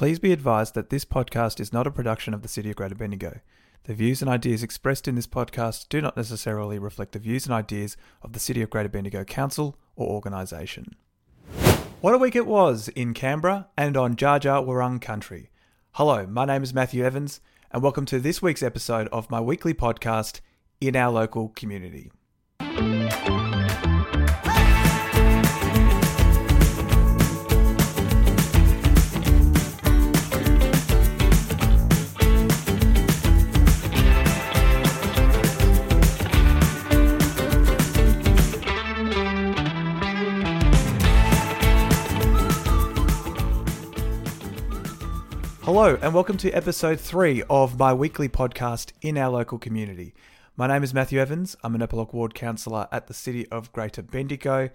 Please be advised that this podcast is not a production of the City of Greater Bendigo. The views and ideas expressed in this podcast do not necessarily reflect the views and ideas of the City of Greater Bendigo Council or organisation. What a week it was in Canberra and on Dja Wurrung country. Hello, my name is Matthew Evans, and welcome to this week's episode of my weekly podcast, In Our Local Community. Hello, and welcome to episode three of my weekly podcast in our local community. My name is Matthew Evans. I'm an Eppalock Ward Councillor at the City of Greater Bendigo.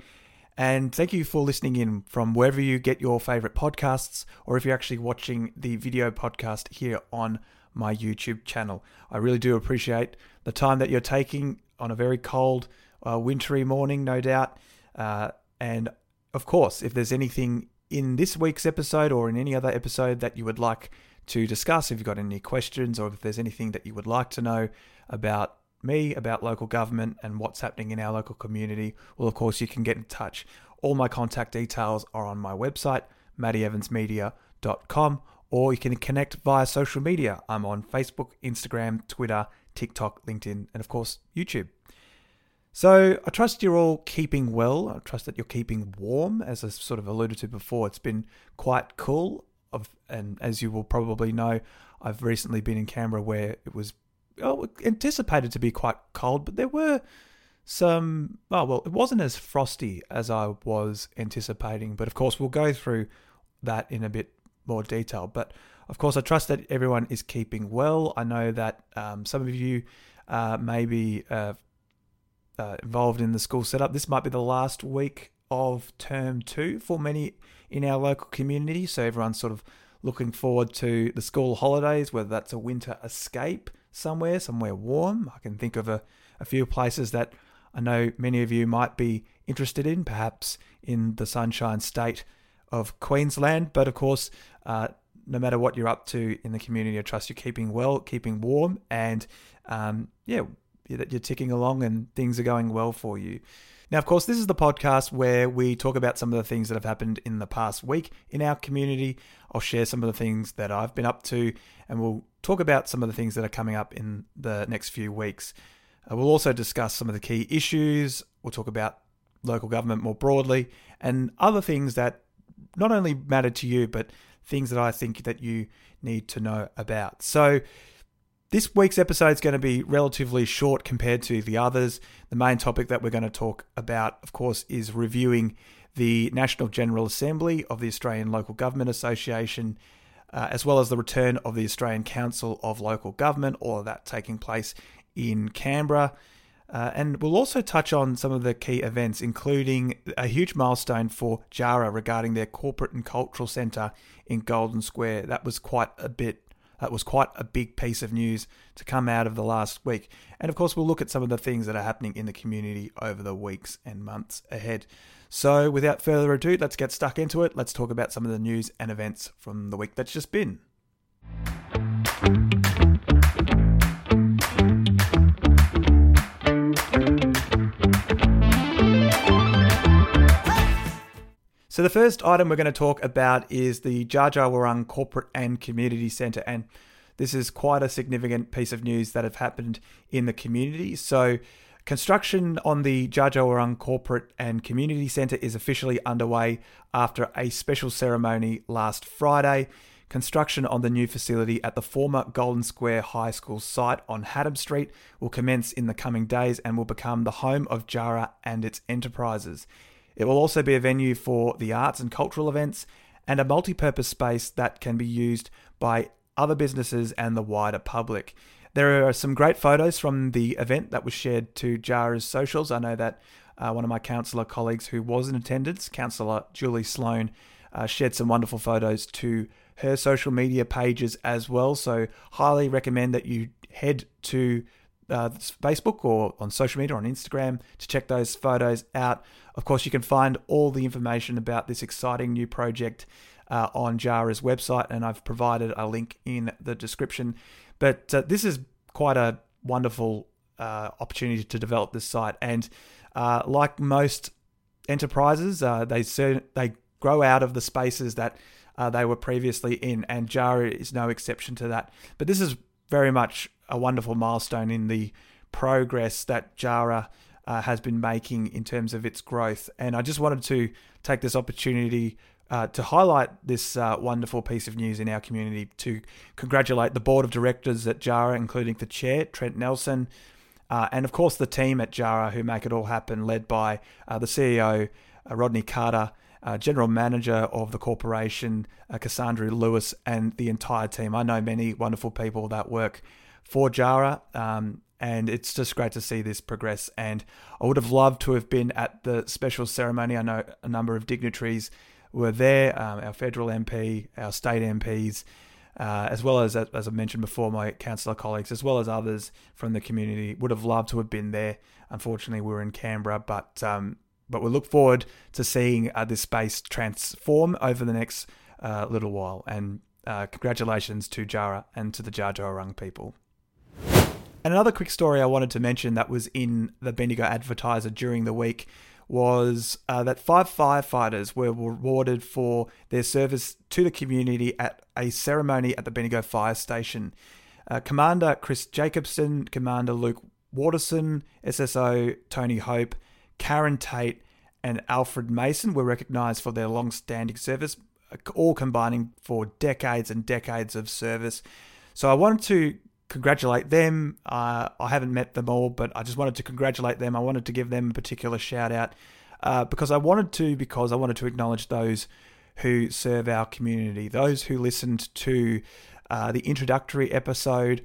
And thank you for listening in from wherever you get your favourite podcasts, or if you're actually watching the video podcast here on my YouTube channel. I really do appreciate the time that you're taking on a very cold, uh, wintry morning, no doubt. Uh, and of course, if there's anything in this week's episode or in any other episode that you would like to discuss, if you've got any questions or if there's anything that you would like to know about me, about local government and what's happening in our local community, well, of course, you can get in touch. All my contact details are on my website, mattyevansmedia.com, or you can connect via social media. I'm on Facebook, Instagram, Twitter, TikTok, LinkedIn, and of course, YouTube. So I trust you're all keeping well. I trust that you're keeping warm. As I sort of alluded to before, it's been quite cool. And as you will probably know, I've recently been in Canberra where it was oh, anticipated to be quite cold, but there were some. Oh, well, it wasn't as frosty as I was anticipating. But of course, we'll go through that in a bit more detail. But of course, I trust that everyone is keeping well. I know that um, some of you uh, maybe uh, uh, involved in the school setup. This might be the last week of term two for many in our local community. So everyone's sort of looking forward to the school holidays, whether that's a winter escape somewhere, somewhere warm. I can think of a, a few places that I know many of you might be interested in, perhaps in the sunshine state of Queensland. But of course, uh, no matter what you're up to in the community, I trust you're keeping well, keeping warm, and um, yeah, that you're ticking along and things are going well for you. Now, of course, this is the podcast where we talk about some of the things that have happened in the past week in our community. I'll share some of the things that I've been up to, and we'll talk about some of the things that are coming up in the next few weeks. Uh, we'll also discuss some of the key issues. We'll talk about local government more broadly and other things that not only matter to you, but things that I think that you need to know about. So, this week's episode is going to be relatively short compared to the others. The main topic that we're going to talk about, of course, is reviewing the National General Assembly of the Australian Local Government Association, uh, as well as the return of the Australian Council of Local Government, all of that taking place in Canberra. Uh, and we'll also touch on some of the key events, including a huge milestone for Djaara regarding their corporate and cultural centre in Golden Square. That was quite a bit that was quite a big piece of news to come out of the last week. And of course, we'll look at some of the things that are happening in the community over the weeks and months ahead. So, without further ado, let's get stuck into it. Let's talk about some of the news and events from the week that's just been. So the first item we're going to talk about is the Dja Dja Wurrung Corporate and Community Centre, and this is quite a significant piece of news that have happened in the community. So construction on the Dja Dja Wurrung Corporate and Community Centre is officially underway after a special ceremony last Friday. Construction on the new facility at the former Golden Square High School site on Haddam Street will commence in the coming days and will become the home of Djaara and its enterprises. It will also be a venue for the arts and cultural events and a multi purpose space that can be used by other businesses and the wider public. There are some great photos from the event that was shared to Djaara's socials. I know that uh, one of my councillor colleagues who was in attendance, Councillor Julie Sloan, uh, shared some wonderful photos to her social media pages as well. So, highly recommend that you head to uh, Facebook or on social media, or on Instagram, to check those photos out. Of course, you can find all the information about this exciting new project uh, on Djaara's website, and I've provided a link in the description. But uh, this is quite a wonderful uh, opportunity to develop this site, and uh, like most enterprises, uh, they they grow out of the spaces that they were previously in, and Jara is no exception to that. But this is very much a wonderful milestone in the progress that Djaara uh, has been making in terms of its growth. And I just wanted to take this opportunity uh, to highlight this uh, wonderful piece of news in our community, to congratulate the board of directors at Djaara, including the chair, Trent Nelson, uh, and of course the team at Djaara who make it all happen, led by uh, the CEO, uh, Rodney Carter, general manager of the corporation, Cassandra Lewis, and the entire team. I know many wonderful people that work for Djaara. Um, and it's just great to see this progress. And I would have loved to have been at the special ceremony. I know a number of dignitaries were there, um, our federal MP, our state MPs, uh, as well as, as I mentioned before, my councillor colleagues, as well as others from the community, would have loved to have been there. Unfortunately, we were in Canberra, but um, but we look forward to seeing uh, this space transform over the next uh, little while. And uh, congratulations to Jara and to the Dja Dja people. And another quick story I wanted to mention that was in the Bendigo Advertiser during the week was uh, that five firefighters were rewarded for their service to the community at a ceremony at the Bendigo Fire Station. Uh, Commander Chris Jacobson, Commander Luke Waterson, SSO Tony Hope, Karen Tate, and Alfred Mason were recognised for their long standing service, all combining for decades and decades of service. So I wanted to congratulate them. Uh, I haven't met them all, but I just wanted to congratulate them. I wanted to give them a particular shout out uh, because I wanted to, because I wanted to acknowledge those who serve our community, those who listened to uh, the introductory episode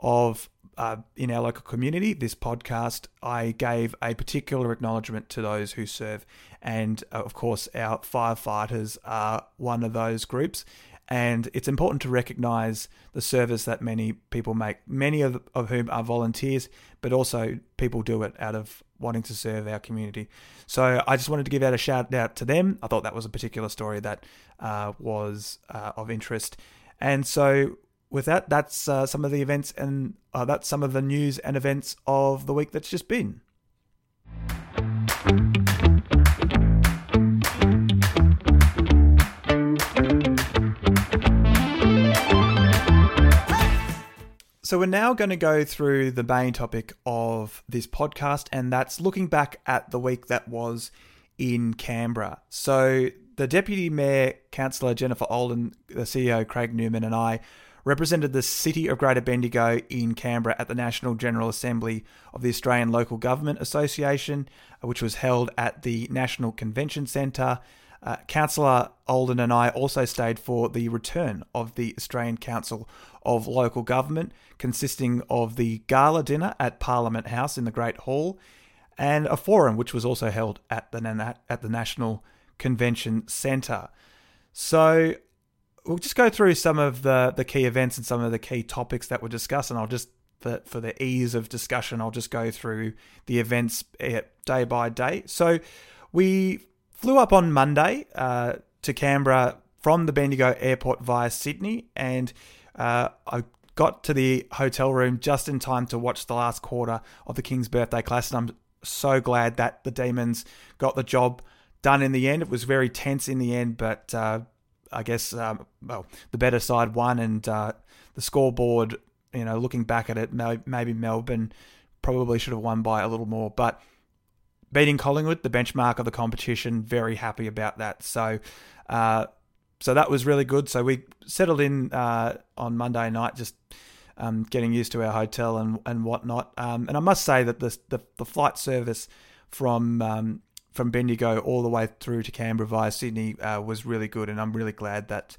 of uh, in our local community, this podcast, I gave a particular acknowledgement to those who serve. And uh, of course, our firefighters are one of those groups. And it's important to recognize the service that many people make, many of, of whom are volunteers, but also people do it out of wanting to serve our community. So I just wanted to give out a shout out to them. I thought that was a particular story that uh, was uh, of interest. And so with that, that's uh, some of the events and uh, that's some of the news and events of the week that's just been. So, we're now going to go through the main topic of this podcast, and that's looking back at the week that was in Canberra. So, the Deputy Mayor, Councillor Jennifer Alden, the CEO Craig Niemann, and I represented the City of Greater Bendigo in Canberra at the National General Assembly of the Australian Local Government Association, which was held at the National Convention Centre. Uh, Councillor Alden and I also stayed for the return of the Australian Council of Local Government, consisting of the gala dinner at Parliament House in the Great Hall and a forum which was also held at the, at the National Convention Centre. So we'll just go through some of the, the key events and some of the key topics that were discussed, and I'll just for, for the ease of discussion, I'll just go through the events eh, day by day. So we Flew up on Monday uh, to Canberra from the Bendigo airport via Sydney, and uh, I got to the hotel room just in time to watch the last quarter of the King's birthday class, and I'm so glad that the Demons got the job done in the end. It was very tense in the end, but uh, I guess um, well the better side won, and uh, the scoreboard. You know, looking back at it, maybe Melbourne probably should have won by a little more, but beating Collingwood, the benchmark of the competition. Very happy about that. So, uh, so that was really good. So we settled in uh, on Monday night, just um, getting used to our hotel and and whatnot. Um, and I must say that the the, the flight service from um, from Bendigo all the way through to Canberra via Sydney uh, was really good, and I'm really glad that.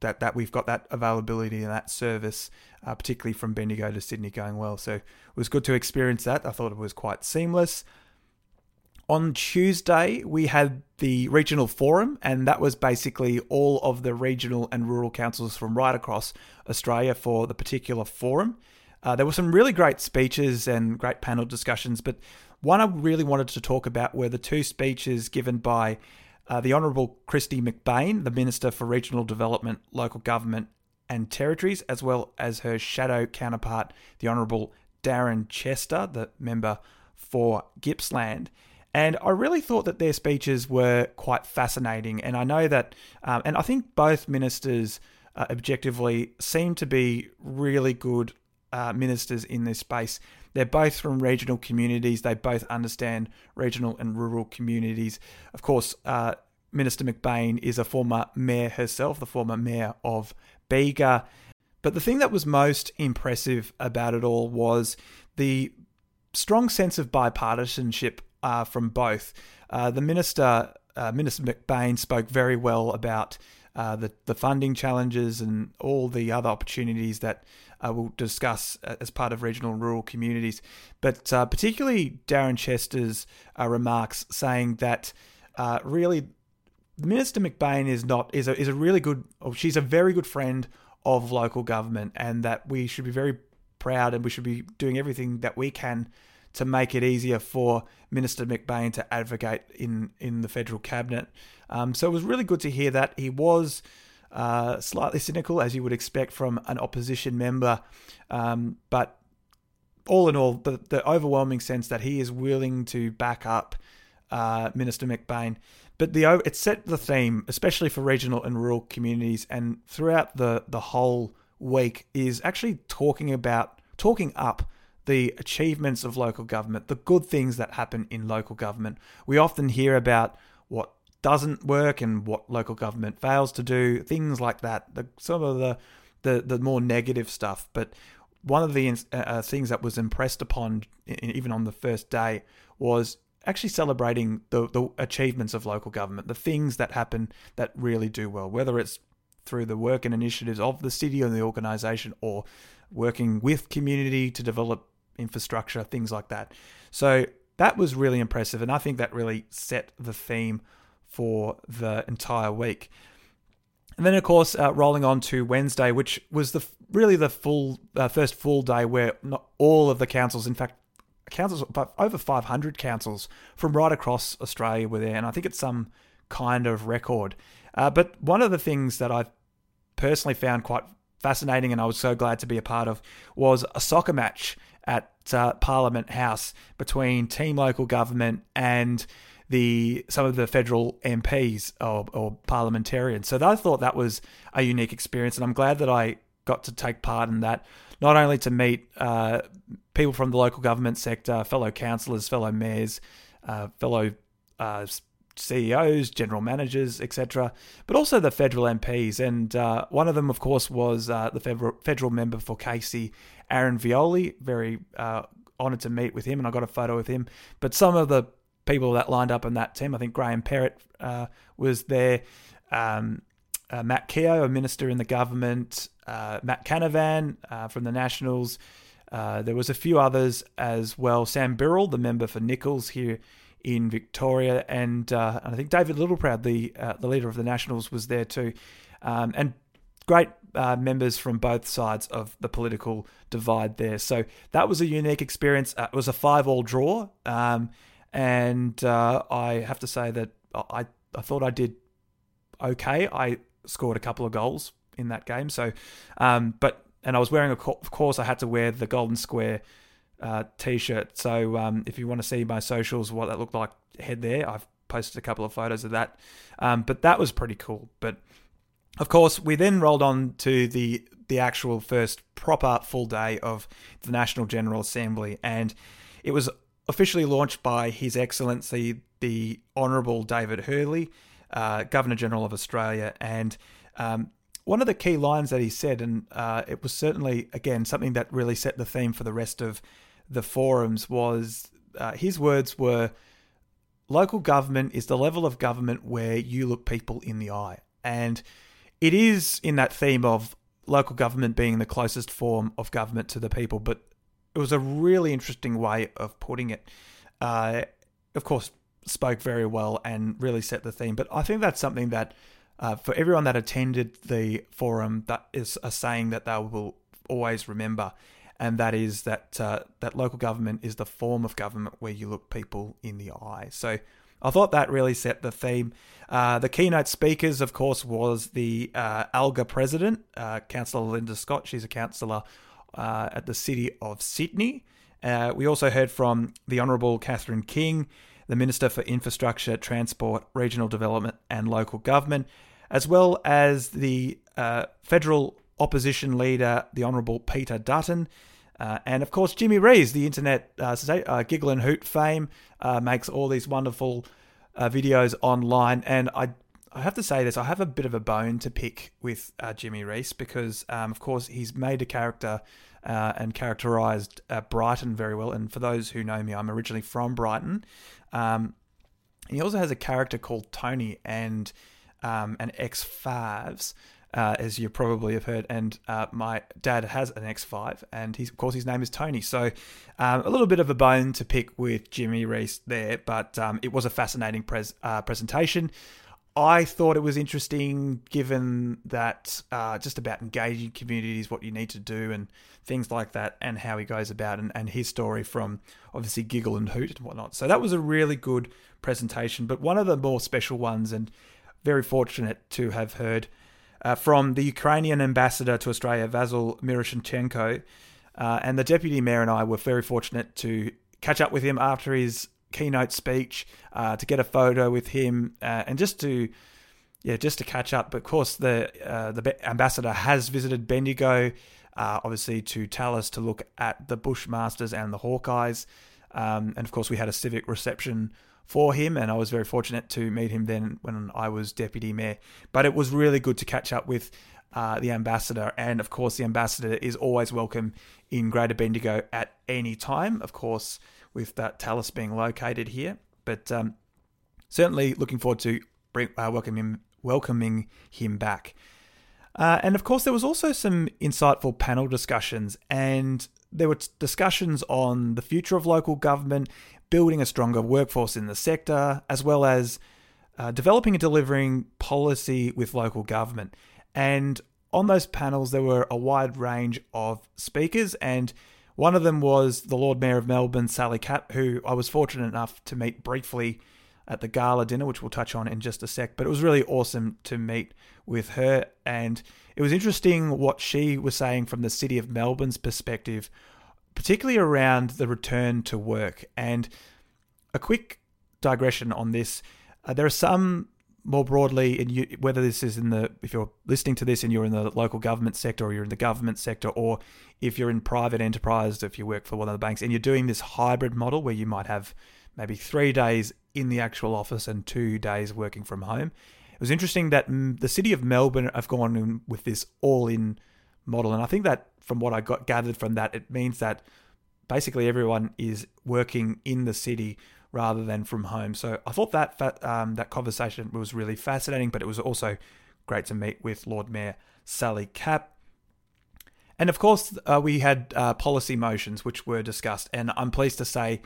That, that we've got that availability and that service, uh, particularly from Bendigo to Sydney, going well. So it was good to experience that. I thought it was quite seamless. On Tuesday, we had the regional forum, and that was basically all of the regional and rural councils from right across Australia for the particular forum. Uh, there were some really great speeches and great panel discussions, but one I really wanted to talk about were the two speeches given by uh, the Honourable Kristy McBain, the Minister for Regional Development, Local Government and Territories, as well as her shadow counterpart, the Honourable Darren Chester, the member for Gippsland. And I really thought that their speeches were quite fascinating. And I know that, um, and I think both ministers uh, objectively seem to be really good uh, ministers in this space. They're both from regional communities. They both understand regional and rural communities. Of course, uh, Minister McBain is a former mayor herself, the former mayor of Bega. But the thing that was most impressive about it all was the strong sense of bipartisanship uh, from both. Uh, the minister, uh, Minister McBain, spoke very well about uh, the the funding challenges and all the other opportunities that uh, we'll discuss as part of regional and rural communities. But uh, particularly Darren Chester's remarks saying that really Minister McBain is not is a is a really good. She's a very good friend of local government, and that we should be very proud and we should be doing everything that we can to make it easier for Minister McBain to advocate in in the federal cabinet. Um, so it was really good to hear that he was. Uh, slightly cynical, as you would expect from an opposition member, um, but all in all, the, the overwhelming sense that he is willing to back up uh, Minister McBain. But the it set the theme, especially for regional and rural communities, and throughout the the whole week is actually talking about talking up the achievements of local government, the good things that happen in local government. We often hear about what doesn't work and what local government fails to do, things like that. The, some of the, the the more negative stuff, but one of the uh, uh things that was impressed upon, even on the first day, was actually celebrating the, the achievements of local government, the things that happen that really do well, whether it's through the work and initiatives of the city and the organisation or working with community to develop infrastructure, things like that. So that was really impressive, and I think that really set the theme for the entire week. And then, of course, uh, rolling on to Wednesday, which was the really the full uh, first full day where not all of the councils, in fact, councils, over 500 councils from right across Australia were there, and I think it's some kind of record. Uh, but one of the things that I personally found quite fascinating, and I was so glad to be a part of, was a soccer match at uh, Parliament House between Team Local Government and the some of the federal MPs or, or parliamentarians. So I thought that was a unique experience, and I'm glad that I got to take part in that not only to meet uh, people from the local government sector, fellow councillors, fellow mayors, uh, fellow uh, CEOs, general managers, etc., but also the federal MPs. And uh, one of them, of course, was uh, the federal, federal member for Casey, Aaron Violi. Very uh, honoured to meet with him, and I got a photo with him. But some of the people that lined up in that team, I think Graham Perrett was there. Um, uh, Matt Keogh, a minister in the government, uh, Matt Canavan uh, from the Nationals. Uh, there was a few others as well. Sam Birrell, the member for Nicholls here in Victoria, and, uh, and I think David Littleproud, the uh, the leader of the Nationals, was there too, um, and great members from both sides of the political divide there. So that was a unique experience. it was a five-all draw, um, and I have to say that I I thought I did okay. I scored a couple of goals in that game. So, um, but and I was wearing a of course I had to wear the Golden Square uh, t-shirt. So um, if you want to see my socials, what that looked like, head there. I've posted a couple of photos of that. Um, but that was pretty cool. But of course, we then rolled on to the the actual first proper full day of the National General Assembly, and it was officially launched by His Excellency the Honourable David Hurley uh, Governor General of Australia. And um, one of the key lines that he said, and uh, it was certainly, again, something that really set the theme for the rest of the forums, was uh, his words were local government is the level of government where you look people in the eye. And it is in that theme of local government being the closest form of government to the people, but it was a really interesting way of putting it. Uh, of course, spoke very well and really set the theme. But I think that's something that uh, for everyone that attended the forum, that is a saying that they will always remember, and that is that uh, that local government is the form of government where you look people in the eye. So I thought that really set the theme. Uh, the keynote speakers, of course, was the uh, ALGA president, uh, Councillor Linda Scott. She's a councillor uh, at the City of Sydney. Uh, we also heard from the Honourable Catherine King, the Minister for Infrastructure, Transport, Regional Development and Local Government, as well as the uh, federal opposition leader, the Honourable Peter Dutton. Uh, and of course, Jimmy Rees, the internet uh, uh, giggle and hoot fame, uh, makes all these wonderful uh, videos online. And I, I have to say this: I have a bit of a bone to pick with uh, Jimmy Rees because, um, of course, he's made a character and characterised Brighton very well. And for those who know me, I'm originally from Brighton. Um, he also has a character called Tony and um, an X5s uh, as you probably have heard. And uh, my dad has an X5, and he's, of course his name is Tony. So um, a little bit of a bone to pick with Jimmy Rees there, but um, it was a fascinating pres- uh, presentation. I thought it was interesting given that uh, just about engaging communities, what you need to do, and things like that, and how he goes about, and, and his story from obviously Giggle and Hoot and whatnot. So that was a really good presentation, but one of the more special ones, and very fortunate to have heard uh, from the Ukrainian ambassador to Australia, Vasyl Myroshnychenko. Uh, and the deputy mayor and I were very fortunate to catch up with him after his keynote speech, uh, to get a photo with him, uh, and just to yeah, just to catch up. But of course, the uh, the ambassador has visited Bendigo, uh, obviously to tell us to look at the Bushmasters and the Hawkeis, um, and of course we had a civic reception for him, and I was very fortunate to meet him then when I was deputy mayor. But it was really good to catch up with uh, the ambassador, and of course, the ambassador is always welcome in Greater Bendigo at any time. Of course, with that Thales being located here, but um, certainly looking forward to bring, uh, welcoming him, welcoming him back. Uh, and of course, there was also some insightful panel discussions, and there were discussions on the future of local government, building a stronger workforce in the sector, as well as uh, developing and delivering policy with local government. And on those panels, there were a wide range of speakers, and one of them was the Lord Mayor of Melbourne, Sally Capp, who I was fortunate enough to meet briefly at the gala dinner, which we'll touch on in just a sec. But it was really awesome to meet with her, and it was interesting what she was saying from the City of Melbourne's perspective particularly around the return to work. And a quick digression on this uh, there are some more broadly, in you, whether this is in the if you're listening to this and you're in the local government sector or you're in the government sector or if you're in private enterprise, if you work for one of the banks and you're doing this hybrid model where you might have maybe three days in the actual office and two days working from home. It was interesting that the city of Melbourne have gone with this all-in model, and I think that from what I got gathered from that, it means that basically everyone is working in the city rather than from home. So I thought that um, that conversation was really fascinating, but it was also great to meet with Lord Mayor Sally Capp. And of course, uh, we had uh, policy motions which were discussed, and I'm pleased to say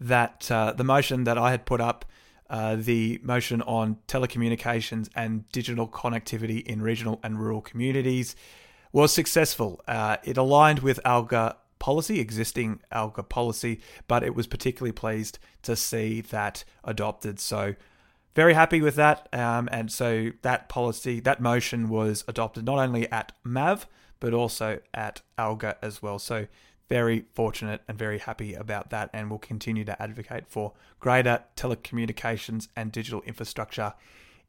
that uh, the motion that I had put up, uh, the motion on telecommunications and digital connectivity in regional and rural communities, was successful. Uh, it aligned with ALGA policy, existing ALGA policy, but it was particularly pleased to see that adopted. So, very happy with that. Um, and so, that policy, that motion was adopted not only at MAV, but also at ALGA as well. So, very fortunate and very happy about that, and will continue to advocate for greater telecommunications and digital infrastructure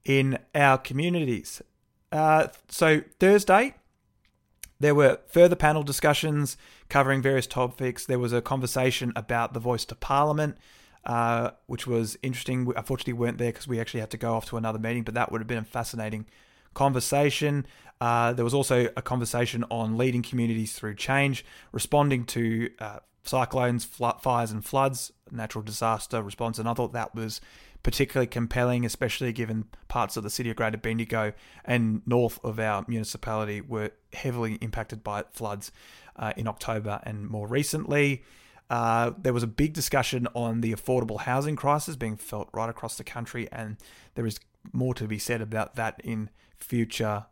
in our communities. Uh, so, Thursday, there were further panel discussions covering various topics. There was a conversation about the voice to Parliament, uh, which was interesting. We unfortunately, weren't there because we actually had to go off to another meeting, but that would have been a fascinating conversation. Uh, there was also a conversation on leading communities through change, responding to uh, cyclones, fires, and floods, natural disaster response. And I thought that was particularly compelling, especially given parts of the city of Greater Bendigo and north of our municipality were heavily impacted by floods uh, in October and more recently. Uh, there was a big discussion on the affordable housing crisis being felt right across the country, and there is more to be said about that in future,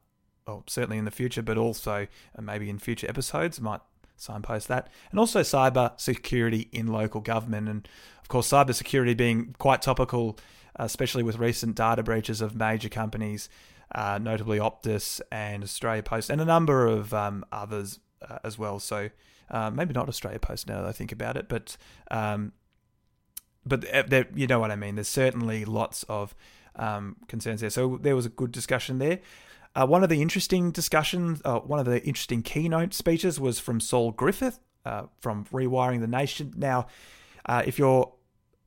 well, certainly in the future, but also uh, maybe in future episodes. Might signpost that, and also cyber security in local government, and of course, cyber security being quite topical especially with recent data breaches of major companies, uh, notably Optus and Australia Post, and a number of um, others uh, as well. So uh, maybe not Australia Post now that I think about it, but um, but there, you know what I mean. There's certainly lots of um, concerns there. So there was a good discussion there. Uh, one of the interesting discussions, uh, one of the interesting keynote speeches was from Saul Griffith uh, from Rewiring the Nation. Now, uh, if you're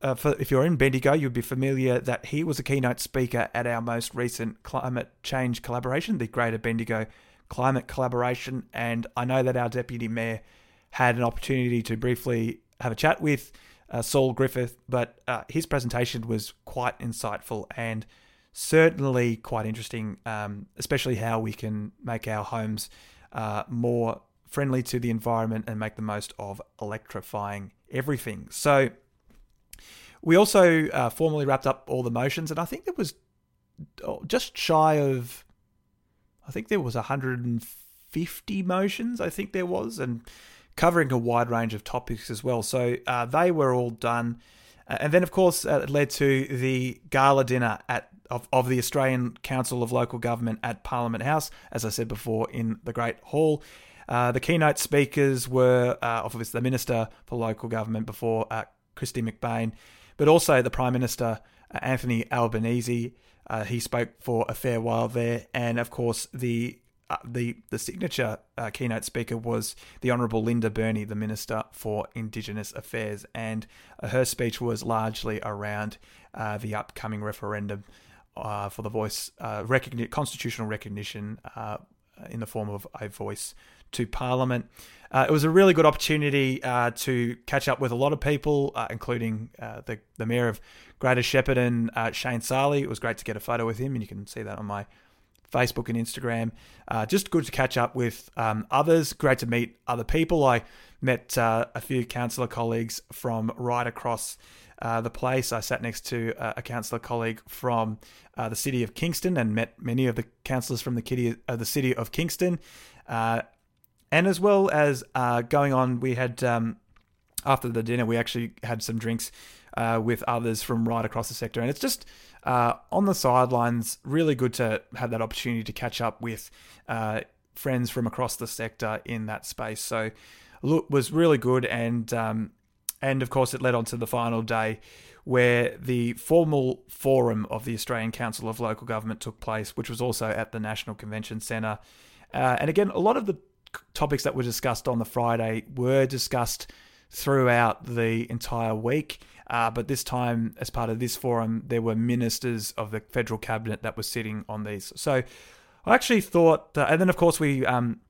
uh, for, if you're in Bendigo, you'd be familiar that he was a keynote speaker at our most recent climate change collaboration, the Greater Bendigo Climate Collaboration. And I know that our deputy mayor had an opportunity to briefly have a chat with uh, Saul Griffith, but his presentation was quite insightful and certainly quite interesting, um, especially how we can make our homes uh, more friendly to the environment and make the most of electrifying everything. So, we also uh, formally wrapped up all the motions, and I think there was oh, just shy of, I think there was 150 motions. I think there was, and covering a wide range of topics as well. So uh, they were all done. Uh, and then, of course, uh, it led to the gala dinner at of, of the Australian Council of Local Government at Parliament House, as I said before, in the Great Hall. Uh, the keynote speakers were, uh, obviously, the Minister for Local Government before, uh, Kristy McBain, but also the Prime Minister, uh, Anthony Albanese. Uh, he spoke for a fair while there. And, of course, the uh, the the signature keynote speaker was the Honourable Linda Burney, the Minister for Indigenous Affairs, and her speech was largely around the upcoming referendum uh, for the voice recogni- constitutional recognition in the form of a voice to Parliament. it was a really good opportunity to catch up with a lot of people, including the the Mayor of Greater Shepparton, Shane Sali. It was great to get a photo with him, and you can see that on my Facebook and Instagram. Uh, just good to catch up with um, others. Great to meet other people. I met uh, a few councillor colleagues from right across uh, the place. I sat next to uh, a councillor colleague from uh, the city of Kingston and met many of the councillors from the, uh, the city of Kingston. and as well as going on, we had, um, after the dinner, we actually had some drinks with others from right across the sector. And it's just uh, on the sidelines, really good to have that opportunity to catch up with uh, friends from across the sector in that space. So, look, was really good, and um, and of course, it led on to the final day, where the formal forum of the Australian Council of Local Government took place, which was also at the National Convention Centre. Uh, and again, a lot of the topics that were discussed on the Friday were discussed throughout the entire week. Uh, but this time, as part of this forum, there were ministers of the federal cabinet that were sitting on these. So I actually thought, uh, and then of course we um,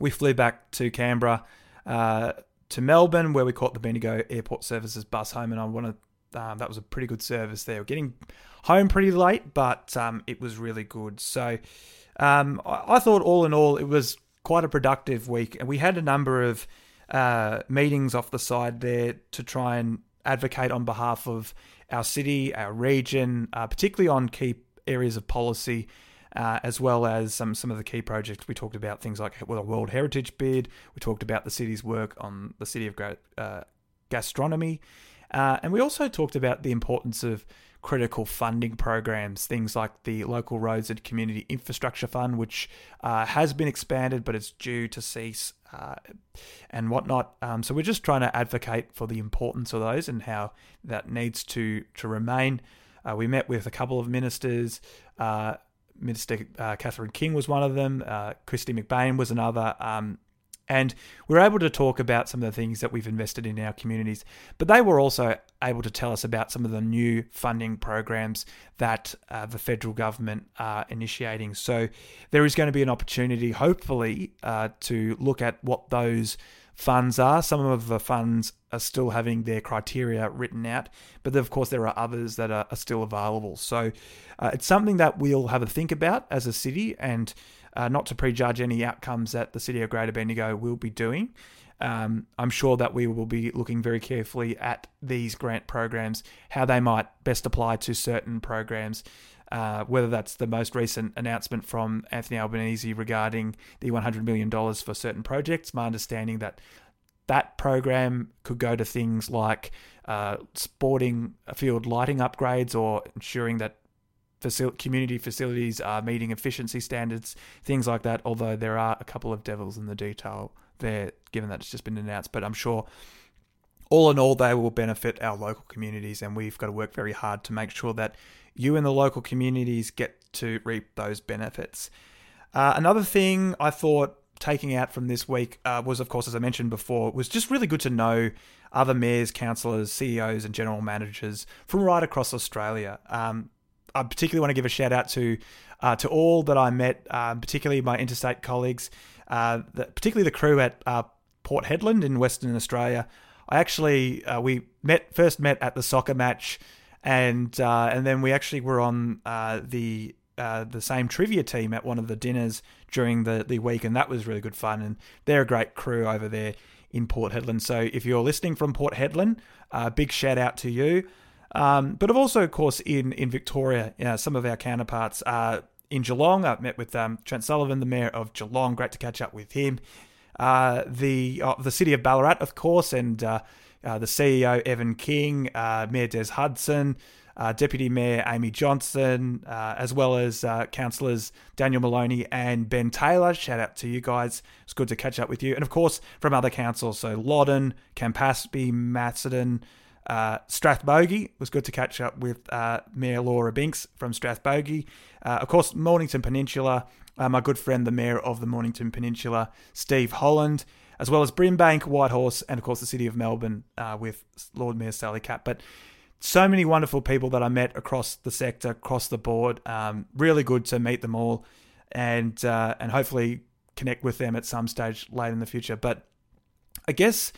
we flew back to Canberra uh, to Melbourne, where we caught the Bendigo Airport Services bus home, and I wanted um, that was a pretty good service there. We're getting home pretty late, but um, it was really good. So um, I, I, thought, all in all, it was quite a productive week, and we had a number of uh, meetings off the side there to try and advocate on behalf of our city, our region, uh, particularly on key areas of policy, uh, as well as some some of the key projects we talked about. Things like a World Heritage bid. We talked about the city's work on the city of uh, gastronomy, uh, and we also talked about the importance of critical funding programs, things like the Local Roads and Community Infrastructure Fund, which uh, has been expanded but it's due to cease uh, and whatnot. Um, so we're just trying to advocate for the importance of those and how that needs to to remain. Uh, we met with a couple of ministers. Minister uh, Catherine King was one of them. Uh, Kristy McBain was another. Um, and we are able to talk about some of the things that we've invested in our communities. But they were also able to tell us about some of the new funding programs that uh, the federal government are initiating. So there is going to be an opportunity, hopefully, uh, to look at what those funds are. Some of the funds are still having their criteria written out, but of course, there are others that are, are still available. So uh, it's something that we'll have a think about as a city and uh, not to prejudge any outcomes that the City of Greater Bendigo will be doing. Um, I'm sure that we will be looking very carefully at these grant programs, how they might best apply to certain programs. Uh, whether that's the most recent announcement from Anthony Albanese regarding the $100 million for certain projects. My understanding that that program could go to things like uh, sporting field lighting upgrades or ensuring that facil- community facilities are meeting efficiency standards, things like that. Although there are a couple of devils in the detail there, given that it's just been announced. But I'm sure all in all, they will benefit our local communities, and we've got to work very hard to make sure that you and the local communities get to reap those benefits. Uh, another thing I thought taking out from this week uh, was, of course, as I mentioned before, was just really good to know other mayors, councillors, CEOs, and general managers from right across Australia. Um, I particularly want to give a shout out to uh, to all that I met, um, particularly my interstate colleagues, uh, the, particularly the crew at uh, Port Hedland in Western Australia. I actually uh, we met first met at the soccer match, and uh, and then we actually were on uh, the the same trivia team at one of the dinners during the, the week, and that was really good fun. And they're a great crew over there in Port Hedland. So if you're listening from Port Hedland, uh, big shout out to you. Um, but I've also, of course, in in Victoria, you know, some of our counterparts. Uh, in Geelong, I've met with um, Trent Sullivan, the mayor of Geelong. Great to catch up with him. Uh, the uh, the city of Ballarat, of course, and uh, uh, the CEO Evan King, uh, Mayor Des Hudson, uh, Deputy Mayor Amy Johnson, uh, as well as uh, councillors Daniel Moloney and Ben Taylor. Shout out to you guys. It's good to catch up with you. And of course, from other councils, so Loddon, Campaspe, Macedon, uh, Strathbogie was good to catch up with uh, Mayor Laura Binks from Strathbogie. Uh, of course, Mornington Peninsula, uh, my good friend, the Mayor of the Mornington Peninsula, Steve Holland, as well as Brimbank, Whitehorse, and of course the City of Melbourne uh, with Lord Mayor Sally Capp. But so many wonderful people that I met across the sector, across the board. Um, really good to meet them all, and uh, and hopefully connect with them at some stage later in the future. But I guess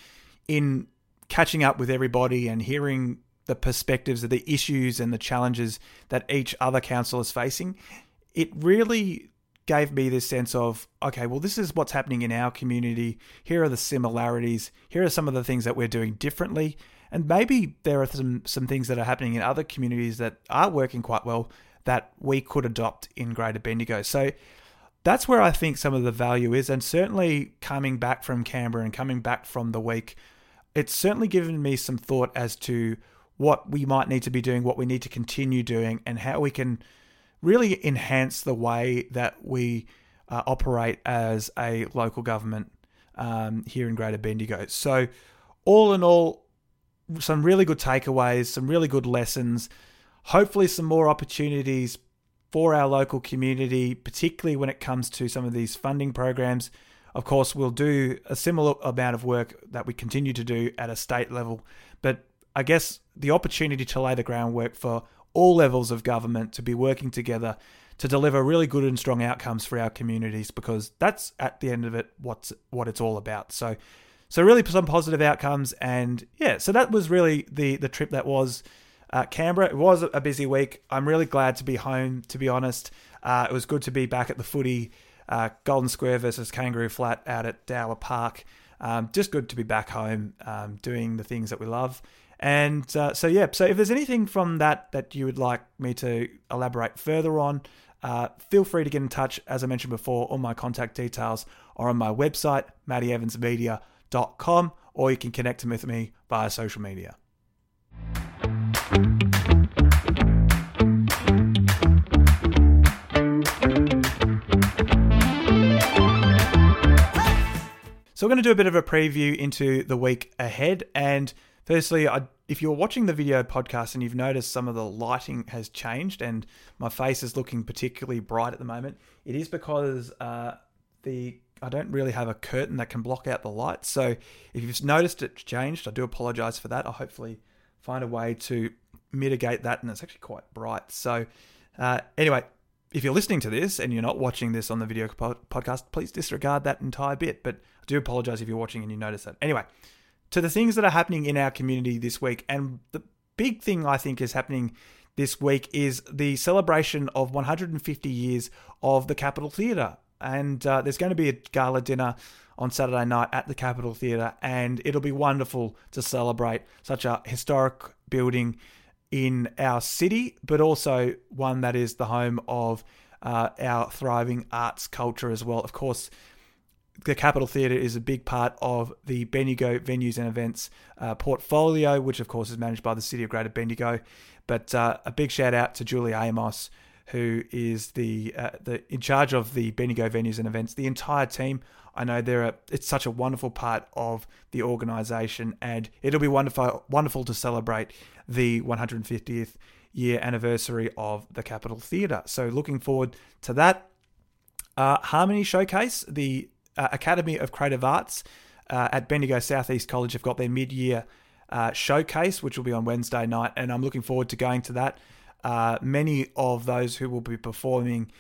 in catching up with everybody and hearing the perspectives of the issues and the challenges that each other council is facing, it really gave me this sense of okay, well, this is what's happening in our community. Here are the similarities. Here are some of the things that we're doing differently and maybe there are some some things that are happening in other communities that are working quite well that we could adopt in Greater Bendigo. So that's where I think some of the value is, and certainly coming back from Canberra and coming back from the week, it's certainly given me some thought as to what we might need to be doing, what we need to continue doing, and how we can really enhance the way that we uh, operate as a local government um, here in Greater Bendigo. So, all in all, some really good takeaways, some really good lessons, hopefully, some more opportunities for our local community, particularly when it comes to some of these funding programs. Of course, we'll do a similar amount of work that we continue to do at a state level, but I guess the opportunity to lay the groundwork for all levels of government to be working together to deliver really good and strong outcomes for our communities because that's at the end of it what's what it's all about. So so really some positive outcomes, and yeah, so that was really the the trip that was uh, Canberra. It was a busy week. I'm really glad to be home. To be honest, uh, it was good to be back at the footy. Uh, Golden Square versus Kangaroo Flat out at Dower Park. Um, just good to be back home um, doing the things that we love. And uh, so, yeah, so if there's anything from that that you would like me to elaborate further on, uh, feel free to get in touch. As I mentioned before, all my contact details are on my website, Media com, or you can connect with me via social media. So, we're going to do a bit of a preview into the week ahead. And firstly, I, if you're watching the video podcast and you've noticed some of the lighting has changed and my face is looking particularly bright at the moment, it is because uh, the I don't really have a curtain that can block out the light. So if you've noticed it changed, I do apologize for that. I'll hopefully find a way to mitigate that. And it's actually quite bright. So uh, anyway, if you're listening to this and you're not watching this on the video podcast, please disregard that entire bit. But I do apologize if you're watching and you notice that. Anyway, to the things that are happening in our community this week. And the big thing I think is happening this week is the celebration of 150 years of the Capitol Theatre and uh, there's going to be a gala dinner on Saturday night at the Capitol Theatre, and it'll be wonderful to celebrate such a historic building in our city, but also one that is the home of uh, our thriving arts culture as well. Of course, the Capitol Theatre is a big part of the Bendigo venues and events uh, portfolio, which of course is managed by the City of Greater Bendigo. But uh, a big shout out to Julie Amos, who is the uh, the in charge of the Bendigo venues and events. The entire team, I know they're a, it's such a wonderful part of the organisation, and it'll be wonderful wonderful to celebrate the 150th year anniversary of the Capitol Theatre. So looking forward to that. Uh, Harmony Showcase, the uh, Academy of Creative Arts uh, at Bendigo Southeast College have got their mid year uh, showcase, which will be on Wednesday night, and I'm looking forward to going to that. Uh, many of those who will be performing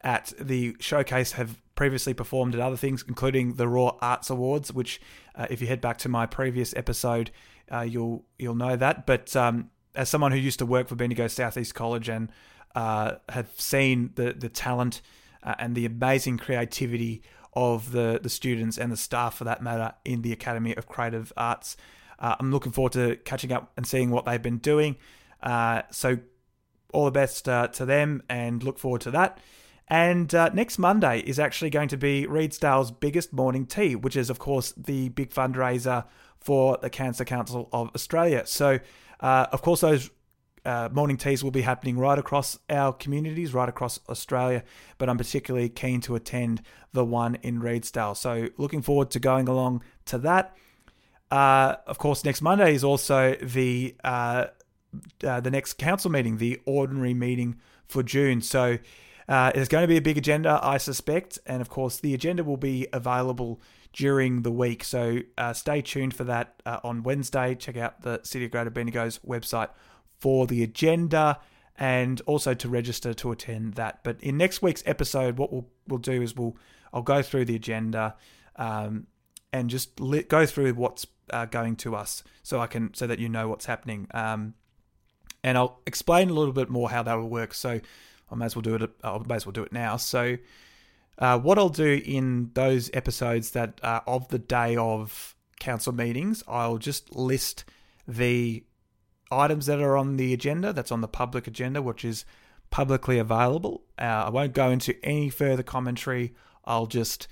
at the showcase have previously performed at other things, including the Raw Arts Awards, which, uh, if you head back to my previous episode, uh, you'll you'll know that. But um, as someone who used to work for Bendigo Southeast College and have seen the the talent and the amazing creativity of the, the students and the staff, for that matter, in the Academy of Creative Arts. Uh, I'm looking forward to catching up and seeing what they've been doing. Uh, so, all the best uh, to them and look forward to that. And uh, next Monday is actually going to be Redesdale's biggest morning tea, which is, of course, the big fundraiser for the Cancer Council of Australia. So, uh, of course, those uh, morning teas will be happening right across our communities, right across Australia, but I'm particularly keen to attend the one in Redesdale. So, looking forward to going along to that. Uh, of course, next Monday is also the uh, uh the next council meeting, the ordinary meeting for June. So, uh, it's going to be a big agenda, I suspect, and of course, the agenda will be available during the week. So, uh, stay tuned for that on Wednesday. Check out the City of Greater Bendigo's website for the agenda and also to register to attend that. But in next week's episode, what we'll we'll do is we'll I'll go through the agenda um, and just go through what's uh, going to us, so I can so that you know what's happening. Um, and I'll explain a little bit more how that will work. So I may as well do it. I may as well do it now. So. Uh, what I'll do in those episodes that are of the day of council meetings, I'll just list the items that are on the agenda, that's on the public agenda, which is publicly available. Uh, I won't go into any further commentary. I'll just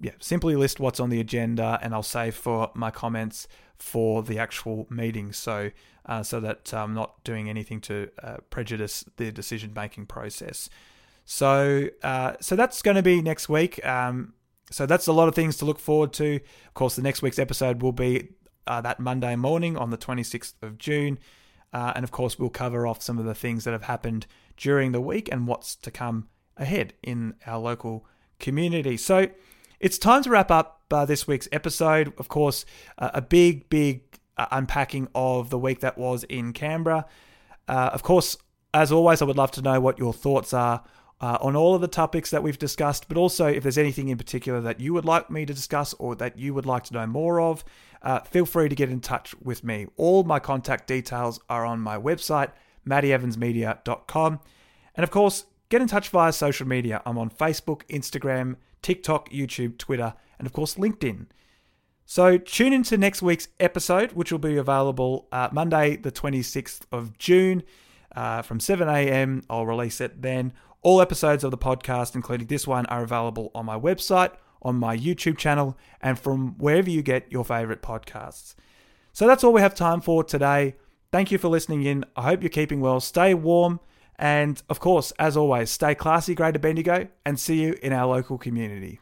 yeah, simply list what's on the agenda and I'll save for my comments for the actual meeting so uh, so that I'm not doing anything to uh, prejudice the decision making process. So uh, so that's going to be next week. Um, so that's a lot of things to look forward to. Of course, the next week's episode will be uh, that Monday morning on the 26th of June. Uh, and of course, we'll cover off some of the things that have happened during the week and what's to come ahead in our local community. So it's time to wrap up uh, this week's episode. Of course, uh, a big, big uh, unpacking of the week that was in Canberra. Uh, of course, as always, I would love to know what your thoughts are uh, on all of the topics that we've discussed, but also if there's anything in particular that you would like me to discuss or that you would like to know more of, uh, feel free to get in touch with me. All my contact details are on my website, mattyevansmedia.com. And of course, get in touch via social media. I'm on Facebook, Instagram, TikTok, YouTube, Twitter, and of course, LinkedIn. So tune into next week's episode, which will be available uh, Monday, the 26th of June. Uh, from 7 a.m. I'll release it then. All episodes of the podcast, including this one, are available on my website, on my YouTube channel, and from wherever you get your favorite podcasts. So that's all we have time for today. Thank you for listening in. I hope you're keeping well. Stay warm. And of course, as always, stay classy, Greater Bendigo, and see you in our local community.